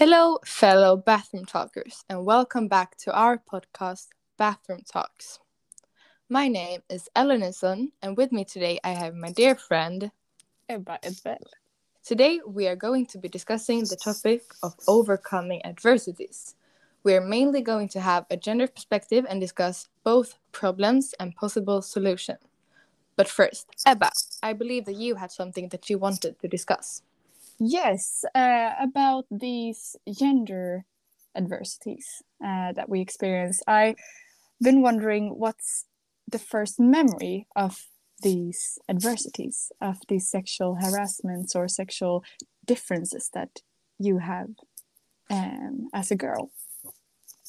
Hello, fellow bathroom talkers, and welcome back to our podcast, Bathroom Talks. My name is Ellen Nilsson, and with me today I have my dear friend Ebba Edbell. Today we are going to be discussing the topic of overcoming adversities. We are mainly going to have a gender perspective and discuss both problems and possible solutions. But first, Ebba, I believe that you had something that you wanted to discuss. Yes, uh, about these gender adversities uh, that we experience. I've been wondering what's the first memory of these adversities, of these sexual harassments or sexual differences that you have um, as a girl.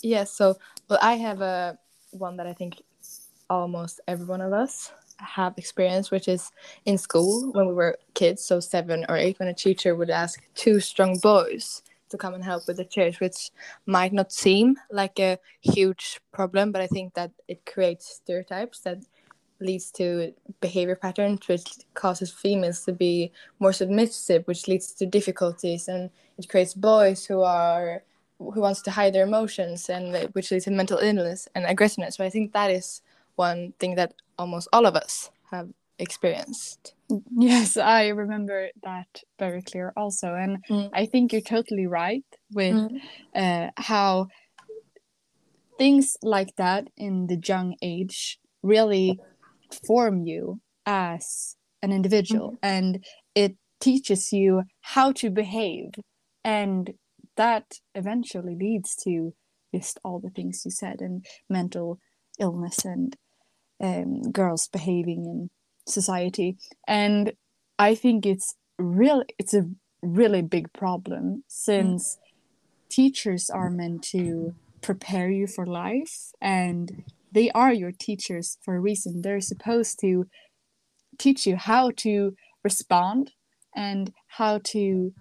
Yes, so well, I have a one that I think almost every one of us have experienced, which is in school when we were kids, so seven or eight, when a teacher would ask two strong boys to come and help with the chairs, which might not seem like a huge problem, but I think that it creates stereotypes that leads to behavior patterns which causes females to be more submissive which leads to difficulties. And it creates boys who are who wants to hide their emotions and which leads to mental illness and aggressiveness. So i think that is one thing that almost all of us have experienced. Yes, I remember that very clear also. And mm. I think you're totally right with mm. uh, how things like that in the young age really form you as an individual mm. and it teaches you how to behave and that eventually leads to just all the things you said and mental illness and um, girls behaving in society. And i think it's real it's a really big problem since mm. teachers are meant to prepare you for life and they are your teachers for a reason. They're supposed to teach you how to respond and how to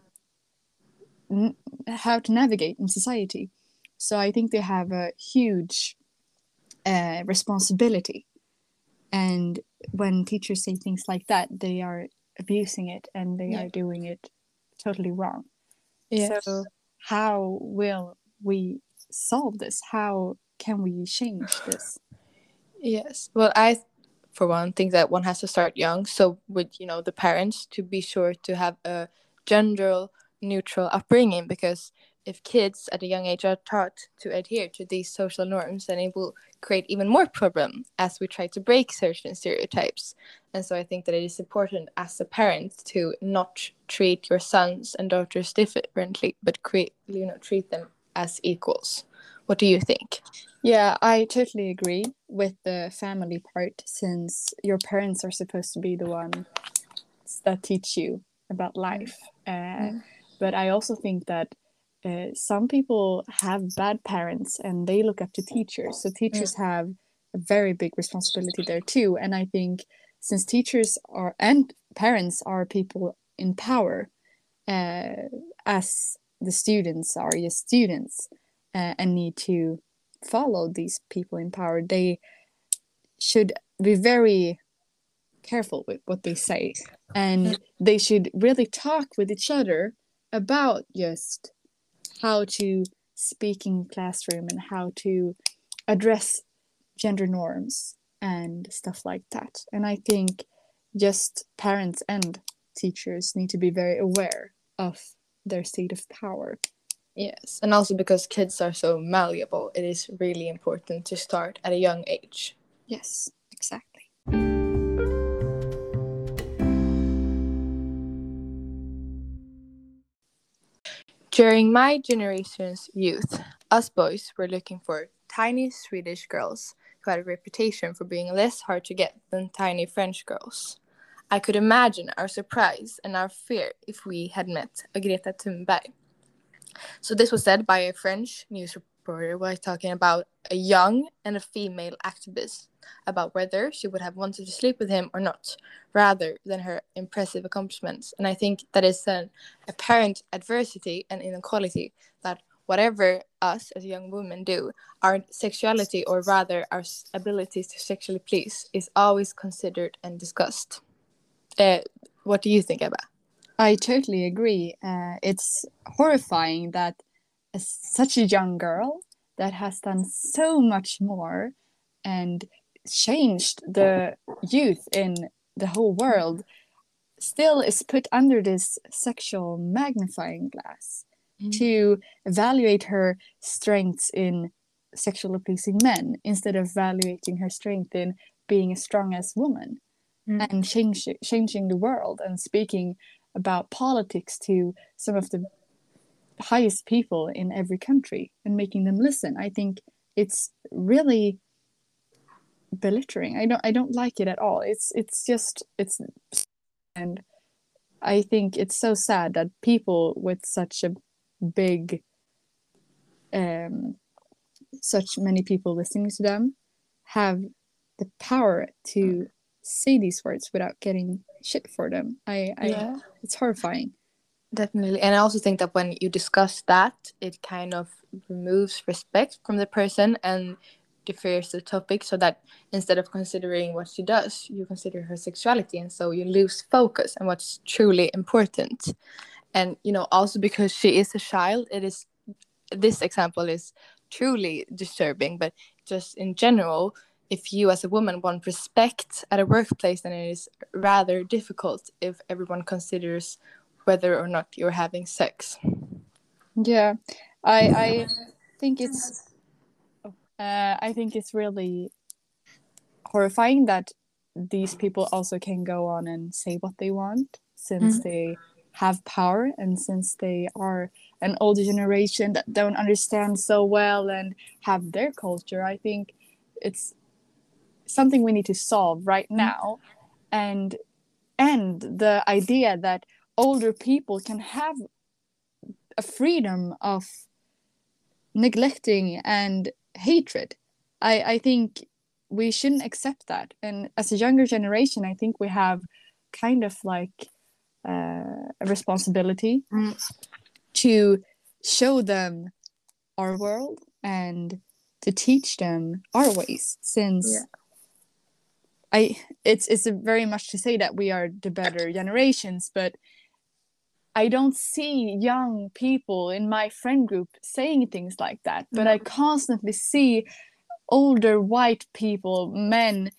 how to navigate in society. So i think they have a huge uh, responsibility and when teachers say things like that they are abusing it and they yeah. are doing it totally wrong. Yes. so how will we solve this? How can we change this? Yes. Well i for one think that one has to start young. So with you know the parents to be sure to have a gender neutral upbringing because if kids at a young age are taught to adhere to these social norms, then it will create even more problem as we try to break certain stereotypes. And so I think that it is important as a parent to not treat your sons and daughters differently, but create you know treat them as equals. What do you think? Yeah, I totally agree with the family part since your parents are supposed to be the ones that teach you about life. Uh, mm. But I also think that uh, some people have bad parents and they look up to teachers. So teachers mm. have a very big responsibility there too. And I think since teachers are and parents are people in power, uh, as the students are just students uh, and need to follow these people in power, they should be very careful with what they say and they should really talk with each other about just how to speak in classroom and how to address gender norms and stuff like that. And I think just parents and teachers need to be very aware of their state of power. Yes, and also because kids are so malleable, it is really important to start at a young age. Yes, exactly. During my generation's youth, us boys were looking for tiny Swedish girls who had a reputation for being less hard to get than tiny French girls. I could imagine our surprise and our fear if we had met a Greta Thunberg. So this was said by a French news reporter while talking about a young and a female activist about whether she would have wanted to sleep with him or not, rather than her impressive accomplishments. And I think that is an apparent adversity and inequality that whatever us as young women do, our sexuality, or rather our abilities to sexually please, is always considered and discussed. Uh, what do you think, Ebba? I totally agree. Uh, it's horrifying that a, such a young girl that has done so much more and changed the youth in the whole world still is put under this sexual magnifying glass mm. to evaluate her strengths in sexually pleasing men instead of evaluating her strength in being a strong as woman mm. and change, changing the world and speaking about politics to some of the highest people in every country and making them listen. I think it's really belittling i don't i don't like it at all. It's it's just it's and i think it's so sad that people with such a big um such many people listening to them have the power to say these words without getting shit for them. I i yeah. it's horrifying Definitely. And I also think that when you discuss that, it kind of removes respect from the person and defers the topic so that instead of considering what she does, you consider her sexuality. And so you lose focus on what's truly important. And, you know, also because she is a child, it is this example is truly disturbing. But just in general, if you as a woman want respect at a workplace, then it is rather difficult if everyone considers whether or not you're having sex. Yeah, I I think it's uh, I think it's really horrifying that these people also can go on and say what they want since mm-hmm. they have power and since they are an older generation that don't understand so well and have their culture i think it's something we need to solve right mm-hmm. now and and the idea that older people can have a freedom of neglecting and hatred i i think we shouldn't accept that and as a younger generation i think we have kind of like uh, a responsibility mm. to show them our world and to teach them our ways since yeah. i it's it's very much to say that we are the better generations but I don't see young people in my friend group saying things like that, but I constantly see older white people, men,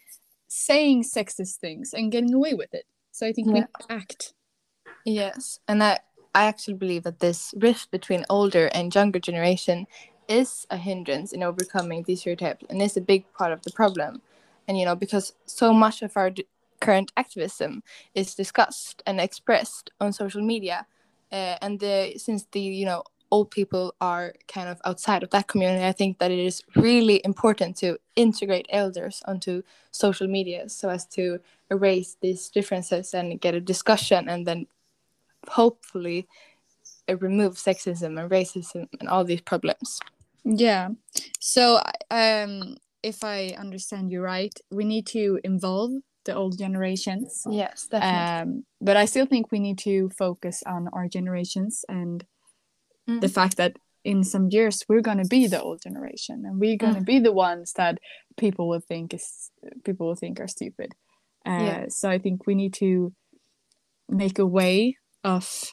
saying sexist things and getting away with it. So I think yeah. we act. Yes, and I I actually believe that this rift between older and younger generation is a hindrance in overcoming these stereotypes and is a big part of the problem. And you know, because so much of our current activism is discussed and expressed on social media uh, and the, since the you know old people are kind of outside of that community i think that it is really important to integrate elders onto social media so as to erase these differences and get a discussion and then hopefully uh, remove sexism and racism and all these problems. Yeah. So um if i understand you right we need to involve the old generations. Yes, definitely. Um, but I still think we need to focus on our generations and mm. the fact that in some years we're going to be the old generation and we're going to mm. be the ones that people will think is people will think are stupid. Uh, yeah. So I think we need to make a way of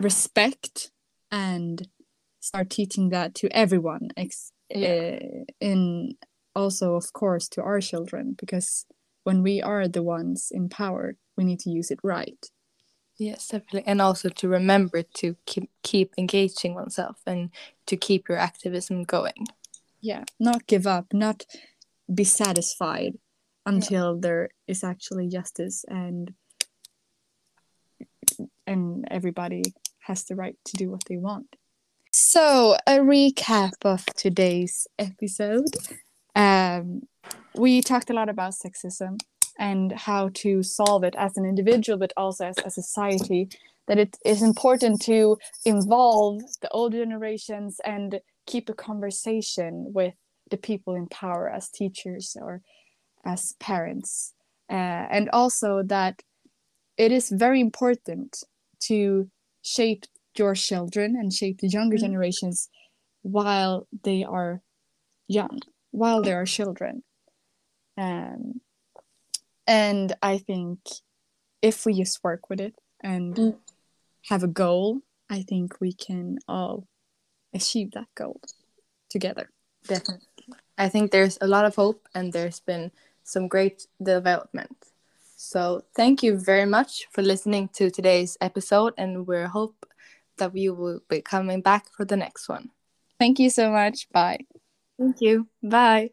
respect and start teaching that to everyone ex- yeah. uh, in also of course to our children because when we are the ones in power, we need to use it right. Yes, definitely. And also to remember to keep, keep engaging oneself and to keep your activism going. Yeah, not give up, not be satisfied until yeah. there is actually justice and and everybody has the right to do what they want. So, a recap of today's episode. Um, we talked a lot about sexism and how to solve it as an individual, but also as a society. That it is important to involve the older generations and keep a conversation with the people in power as teachers or as parents. Uh, and also that it is very important to shape your children and shape the younger mm-hmm. generations while they are young, while they are children um, and I think if we just work with it and mm. have a goal, I think we can all achieve that goal together. Definitely. I think there's a lot of hope and there's been some great development. So, thank you very much for listening to today's episode, and we hope that we will be coming back for the next one. Thank you so much. Bye. Thank you. Bye.